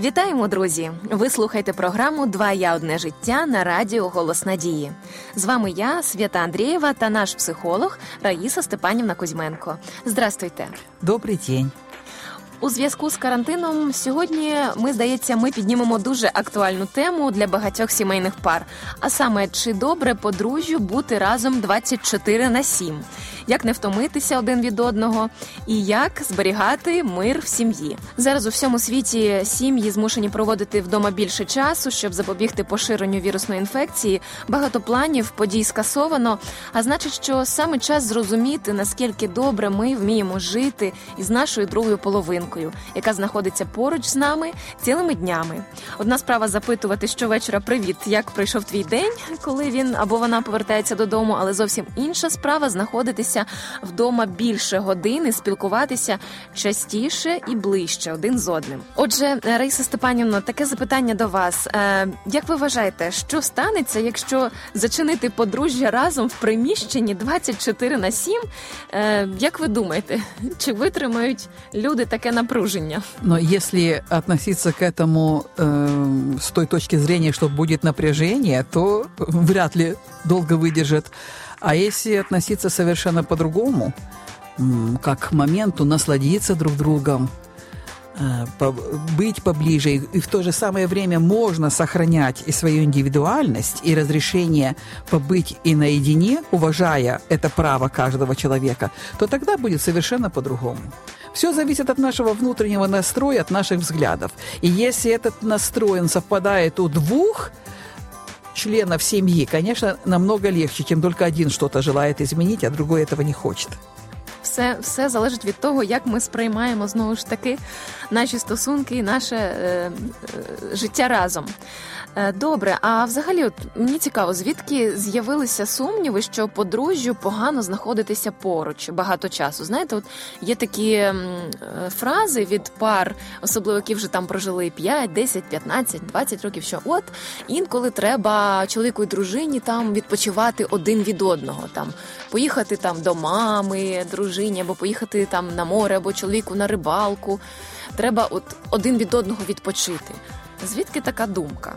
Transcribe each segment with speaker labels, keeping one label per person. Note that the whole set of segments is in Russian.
Speaker 1: Вітаємо, друзі! Ви слухаєте програму Два я одне життя на радіо Голос Надії. З вами я, Свята Андрієва, та наш психолог Раїса Степанівна Кузьменко. Здрастуйте!
Speaker 2: Добрий день.
Speaker 1: У зв'язку з карантином сьогодні ми здається, ми піднімемо дуже актуальну тему для багатьох сімейних пар. А саме, чи добре подружжю бути разом 24 на 7? Як не втомитися один від одного, і як зберігати мир в сім'ї? Зараз у всьому світі сім'ї змушені проводити вдома більше часу, щоб запобігти поширенню вірусної інфекції. Багато планів подій скасовано. А значить, що саме час зрозуміти наскільки добре ми вміємо жити із нашою другою половинкою, яка знаходиться поруч з нами цілими днями. Одна справа запитувати щовечора привіт, як пройшов твій день, коли він або вона повертається додому, але зовсім інша справа знаходитися вдома більше години, спілкуватися частіше і ближче один з одним. Отже, Раїса Степанівна, таке запитання до вас. Е, Як ви вважаєте, що станеться, якщо зачинити подружжя разом в приміщенні 24 на 7? Е, Як ви думаєте, чи витримають люди таке напруження?
Speaker 2: Но если относиться к этому э, с той точки зрения, что будет напряжение, то вряд ли долго выдержит. А если относиться совершенно по-другому, как к моменту насладиться друг другом, э, быть поближе, и в то же самое время можно сохранять и свою индивидуальность, и разрешение побыть и наедине, уважая это право каждого человека, то тогда будет совершенно по-другому. Все зависит от нашего внутреннего настроя, от наших взглядов. И если этот настрой он совпадает у двух членов семьи, конечно, намного легче, чем только один что-то желает изменить, а другой этого не хочет.
Speaker 1: Все, все залежить від того, як ми сприймаємо знову ж таки наші стосунки і наше е, е, життя разом. Е, добре, а взагалі, от мені цікаво, звідки з'явилися сумніви, що подружжю погано знаходитися поруч багато часу. Знаєте, от є такі е, фрази від пар, особливо які вже там прожили 5, 10, 15, 20 років. Що от інколи треба чоловіку і дружині там відпочивати один від одного, там поїхати там до мами, дружині, або поїхати там на море, або чоловіку на рибалку. Треба от один від одного відпочити. Звідки така думка?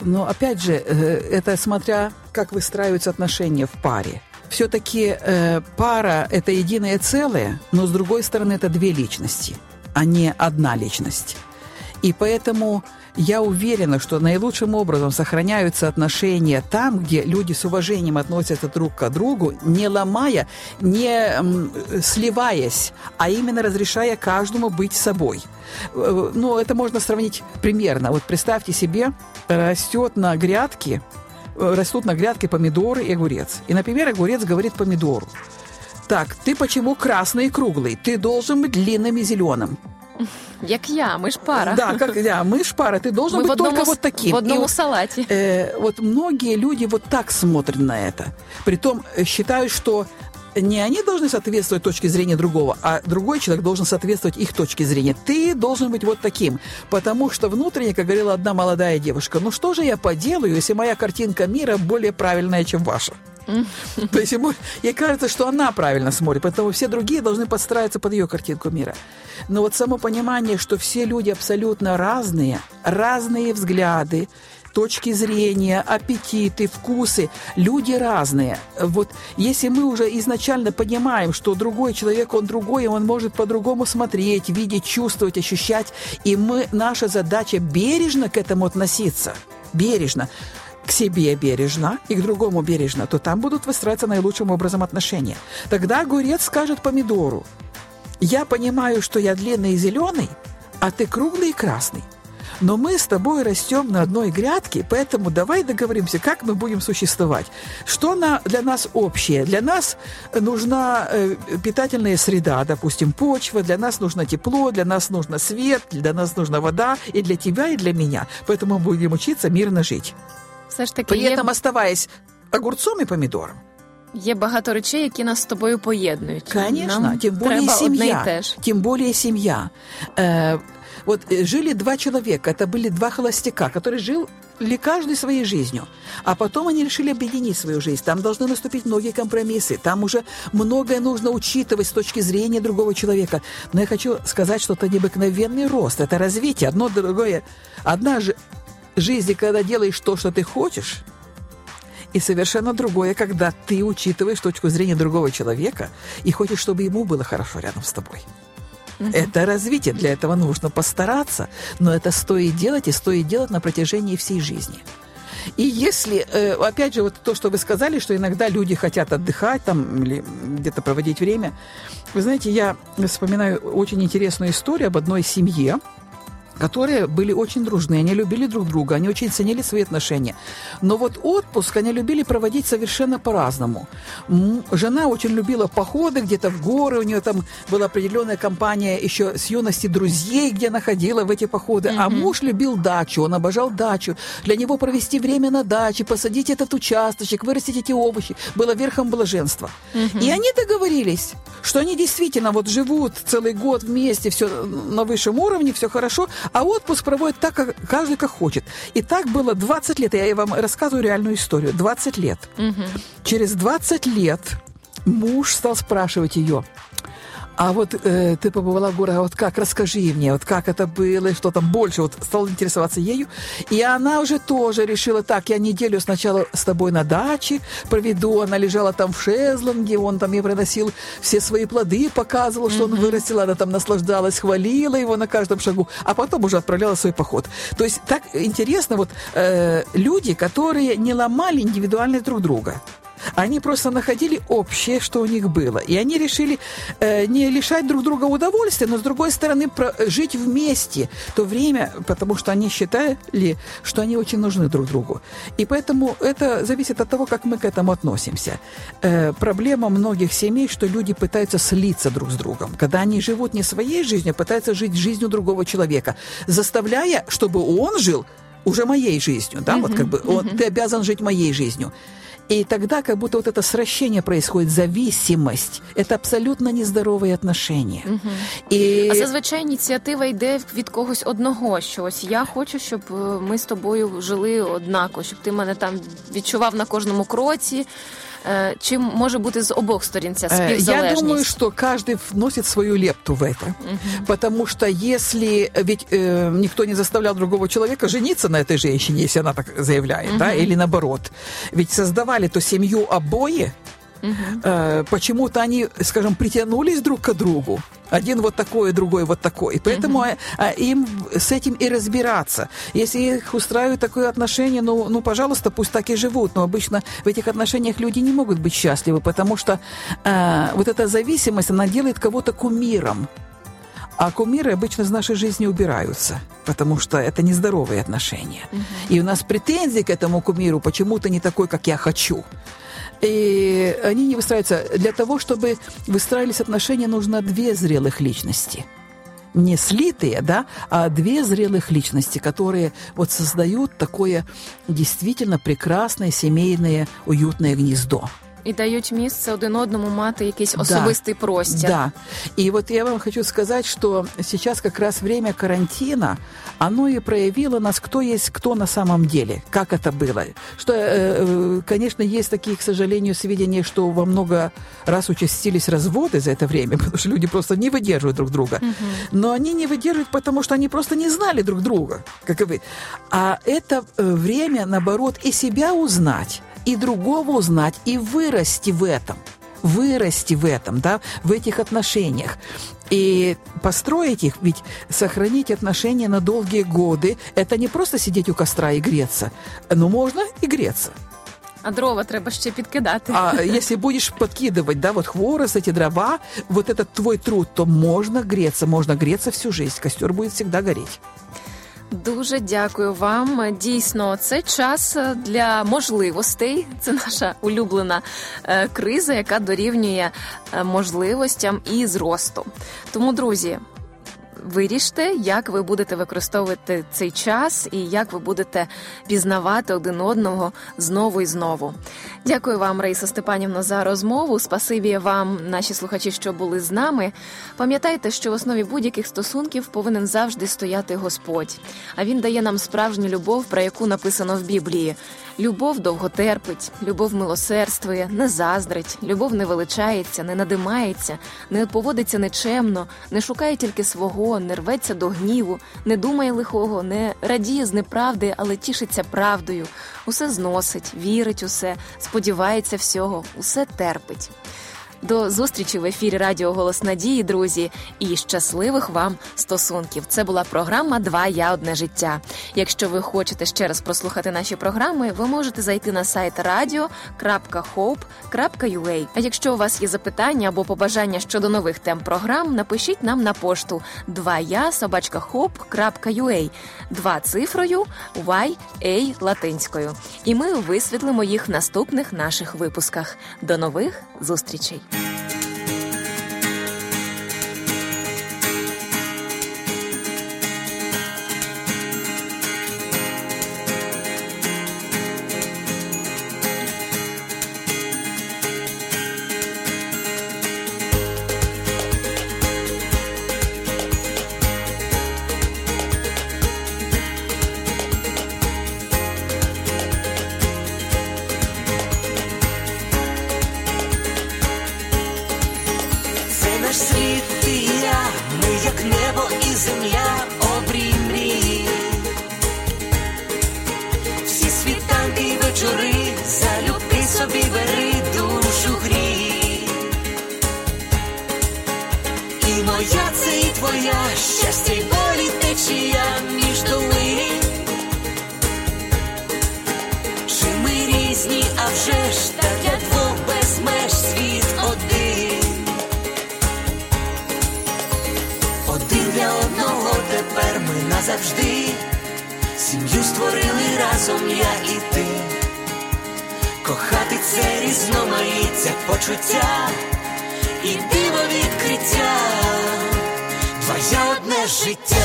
Speaker 2: Но опять же, э, это смотря как выстраиваются отношения в паре. Все-таки э, пара – это единое целое, но с другой стороны это две личности, а не одна личность. И поэтому я уверена, что наилучшим образом сохраняются отношения там, где люди с уважением относятся друг к другу, не ломая, не сливаясь, а именно разрешая каждому быть собой. Э, Ну, это можно сравнить примерно. Вот представьте себе, растет на грядке, э, растут на грядке помидоры и огурец. И, например, огурец говорит помидору, так, ты почему красный и круглый? Ты должен быть длинным и зеленым.
Speaker 1: Як я, ми ж пара.
Speaker 2: Да, как, да, мы ж пара, ты должен
Speaker 1: Ми
Speaker 2: быть
Speaker 1: одному,
Speaker 2: только вот таким.
Speaker 1: в одному
Speaker 2: И вот,
Speaker 1: салаті.
Speaker 2: э, вот многие люди вот так смотрят на это. Притом э, считают, что не они должны соответствовать точке зрения другого, а другой человек должен соответствовать их точке зрения. Ты должен быть вот таким. Потому что внутренне, как говорила одна молодая девушка, ну что же я поделаю, если моя картинка мира более правильная, чем ваша? То есть ему, ей кажется, что она правильно смотрит, поэтому все другие должны подстраиваться под ее картинку мира. Но вот само понимание, что все люди абсолютно разные, разные взгляды, точки зрения, аппетиты, вкусы, люди разные. Вот если мы уже изначально понимаем, что другой человек, он другой, и он может по-другому смотреть, видеть, чувствовать, ощущать, и мы, наша задача бережно к этому относиться, бережно, к себе бережно и к другому бережно, то там будут выстраиваться наилучшим образом отношения. Тогда огурец скажет помидору, я понимаю, что я длинный и зеленый, а ты круглый и красный. Но мы с тобой растем на одной грядке, поэтому давай договоримся, как мы будем существовать. Что на, для нас общее? Для нас нужна э, питательная среда, допустим, почва, для нас нужно тепло, для нас нужно свет, для нас нужна вода, и для тебя, и для меня. Поэтому мы будем учиться мирно жить.
Speaker 1: Все ж таки
Speaker 2: При
Speaker 1: є,
Speaker 2: этом оставаясь огурцом и помидором.
Speaker 1: є багато речей, які нас з тобою поєднують.
Speaker 2: Конечно,
Speaker 1: Нам
Speaker 2: тем более
Speaker 1: треба одне
Speaker 2: семья.
Speaker 1: і те ж.
Speaker 2: Тем более семья. Э, вот э, жили два человека, это были два холостяка, который жил каждый своей жизнью. А потом они решили объединить свою жизнь. Там должны наступить многие компромиссы. Там уже многое нужно учитывать с точки зрения другого человека. Но я хочу сказать, что это необыкновенный рост. Это развитие. Одно другое. Одна же жизнь, когда делаешь то, что ты хочешь, и совершенно другое, когда ты учитываешь точку зрения другого человека и хочешь, чтобы ему было хорошо рядом с тобой. Угу. Это развитие, для этого нужно постараться, но это стоит делать и стоит делать на протяжении всей жизни. И если, э, опять же, вот то, что вы сказали, что иногда люди хотят отдыхать там или где-то проводить время, вы знаете, я вспоминаю очень интересную историю об одной семье, которые были очень дружны, они любили друг друга, они очень ценили свои отношения. Но вот отпуск они любили проводить совершенно по-разному. Жена очень любила походы где-то в горы, у нее там была определенная компания еще с юности друзей, где она ходила в эти походы. Mm-hmm. А муж любил дачу, он обожал дачу. Для него провести время на даче, посадить этот участочек, вырастить эти овощи, было верхом блаженства. Mm-hmm. И они договорились, что они действительно вот живут целый год вместе, все на высшем уровне, все хорошо, а отпуск проводит так, как каждый как хочет. И так было 20 лет. Я вам рассказываю реальную историю. 20 лет. Угу. Через 20 лет муж стал спрашивать ее, а вот э, ты побывала в городе, вот как, расскажи мне, вот как это было, что там больше, вот стал интересоваться ею. И она уже тоже решила, так, я неделю сначала с тобой на даче проведу, она лежала там в шезлонге, он там ей приносил все свои плоды, показывал, что mm-hmm. он вырастил, она там наслаждалась, хвалила его на каждом шагу, а потом уже отправляла свой поход. То есть так интересно, вот э, люди, которые не ломали индивидуальность друг друга, они просто находили общее, что у них было. И они решили э, не лишать друг друга удовольствия, но, с другой стороны, про, жить вместе то время, потому что они считали, что они очень нужны друг другу. И поэтому это зависит от того, как мы к этому относимся. Э, проблема многих семей, что люди пытаются слиться друг с другом. Когда они живут не своей жизнью, а пытаются жить жизнью другого человека, заставляя, чтобы он жил уже моей жизнью, да, uh-huh, вот как бы uh-huh. ты обязан жить моей жизнью. И тогда как будто вот это сращение происходит, зависимость. Это абсолютно нездорові отношения. Угу.
Speaker 1: І... А зазвичай ініціатива йде від когось одного. Що ось я хочу, щоб ми з тобою жили однаково, щоб ти мене там відчував на кожному кроці. Чи може бути з обох сторін ця співзалежність?
Speaker 2: Я думаю, что каждый вносит свою лепту в это. Угу. Потому что если ведь э, никто не заставлял другого человека жениться на этой женщине, если она так заявляет, угу. да, или наоборот. Ведь создавали то семью обои, Угу. Э, почему-то они, скажем, притянулись друг к другу. Один вот такой, другой вот такой. Поэтому угу. а, им с этим и разбираться. Если их устраивает такое отношение, ну, ну, пожалуйста, пусть так и живут. Но обычно в этих отношениях люди не могут быть счастливы, потому что а, вот эта зависимость, она делает кого-то кумиром. А кумиры обычно из нашей жизни убираются, потому что это нездоровые отношения. Угу. И у нас претензии к этому кумиру почему-то не такой, как я хочу. И они не выстраиваются. Для того, чтобы выстраивались отношения, нужно две зрелых личности. Не слитые, да, а две зрелых личности, которые вот создают такое действительно прекрасное семейное уютное гнездо
Speaker 1: І дають місце один одному мати якийсь особистий да, простір.
Speaker 2: Да. И вот я вам хочу сказать, что сейчас как раз время карантина, оно и проявило нас, кто есть кто на самом деле, как это было. Что, э, э, конечно, есть такие, к сожалению, сведения, что во много раз участились разводы за это время, потому что люди просто не выдерживают друг друга. Угу. Но они не выдерживают, потому что они просто не знали друг друга, как и вы. А это э, время, наоборот, и себя узнать, и другого узнать, и вырасти в этом вырасти в этом, да, в этих отношениях. И построить их, ведь сохранить отношения на долгие годы, это не просто сидеть у костра и греться, но можно и греться.
Speaker 1: А дрова треба ще підкидати.
Speaker 2: А если будешь подкидывать, да, вот хворост, эти дрова, вот этот твой труд, то можно греться, можно греться всю жизнь. Костер будет всегда гореть.
Speaker 1: Дуже дякую вам. Дійсно, це час для можливостей. Це наша улюблена е, криза, яка дорівнює е, можливостям і зросту. Тому, друзі. Виріште, як ви будете використовувати цей час і як ви будете пізнавати один одного знову і знову. Дякую вам, Раїса Степанівна, за розмову. Спасибі вам, наші слухачі, що були з нами. Пам'ятайте, що в основі будь-яких стосунків повинен завжди стояти Господь, а він дає нам справжню любов, про яку написано в Біблії. Любов довго терпить, любов милосердствує, не заздрить, любов не величається, не надимається, не поводиться нечемно, не шукає тільки свого, не рветься до гніву, не думає лихого, не радіє з неправди, але тішиться правдою. Усе зносить, вірить усе, сподівається всього, усе терпить. До зустрічі в ефірі Радіо Голос Надії, друзі, і щасливих вам стосунків. Це була програма Два я одне життя. Якщо ви хочете ще раз прослухати наші програми, ви можете зайти на сайт radio.hope.ua. А якщо у вас є запитання або побажання щодо нових тем програм, напишіть нам на пошту 2я собачка hope.ua, два цифрою Y, A латинською. І ми висвітлимо їх в наступних наших випусках. До нових зустрічей.
Speaker 3: Твоя, щастя й болі між долин. Чи ми різні, а вже ж та для двох без меж світ один. Один для одного тепер ми назавжди. Сім'ю створили разом я і ти. Кохати це різноманіття почуття і диво відкриття. Твоє одне життя,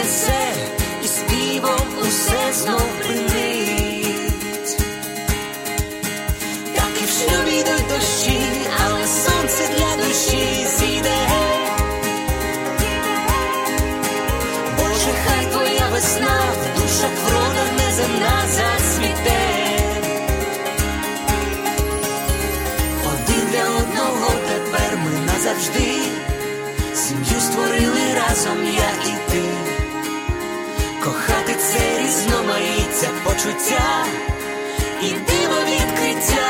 Speaker 3: вітром віднесе, і співом усе знов різноманіття почуття і диво відкриття.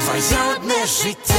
Speaker 3: Твоє одне життя.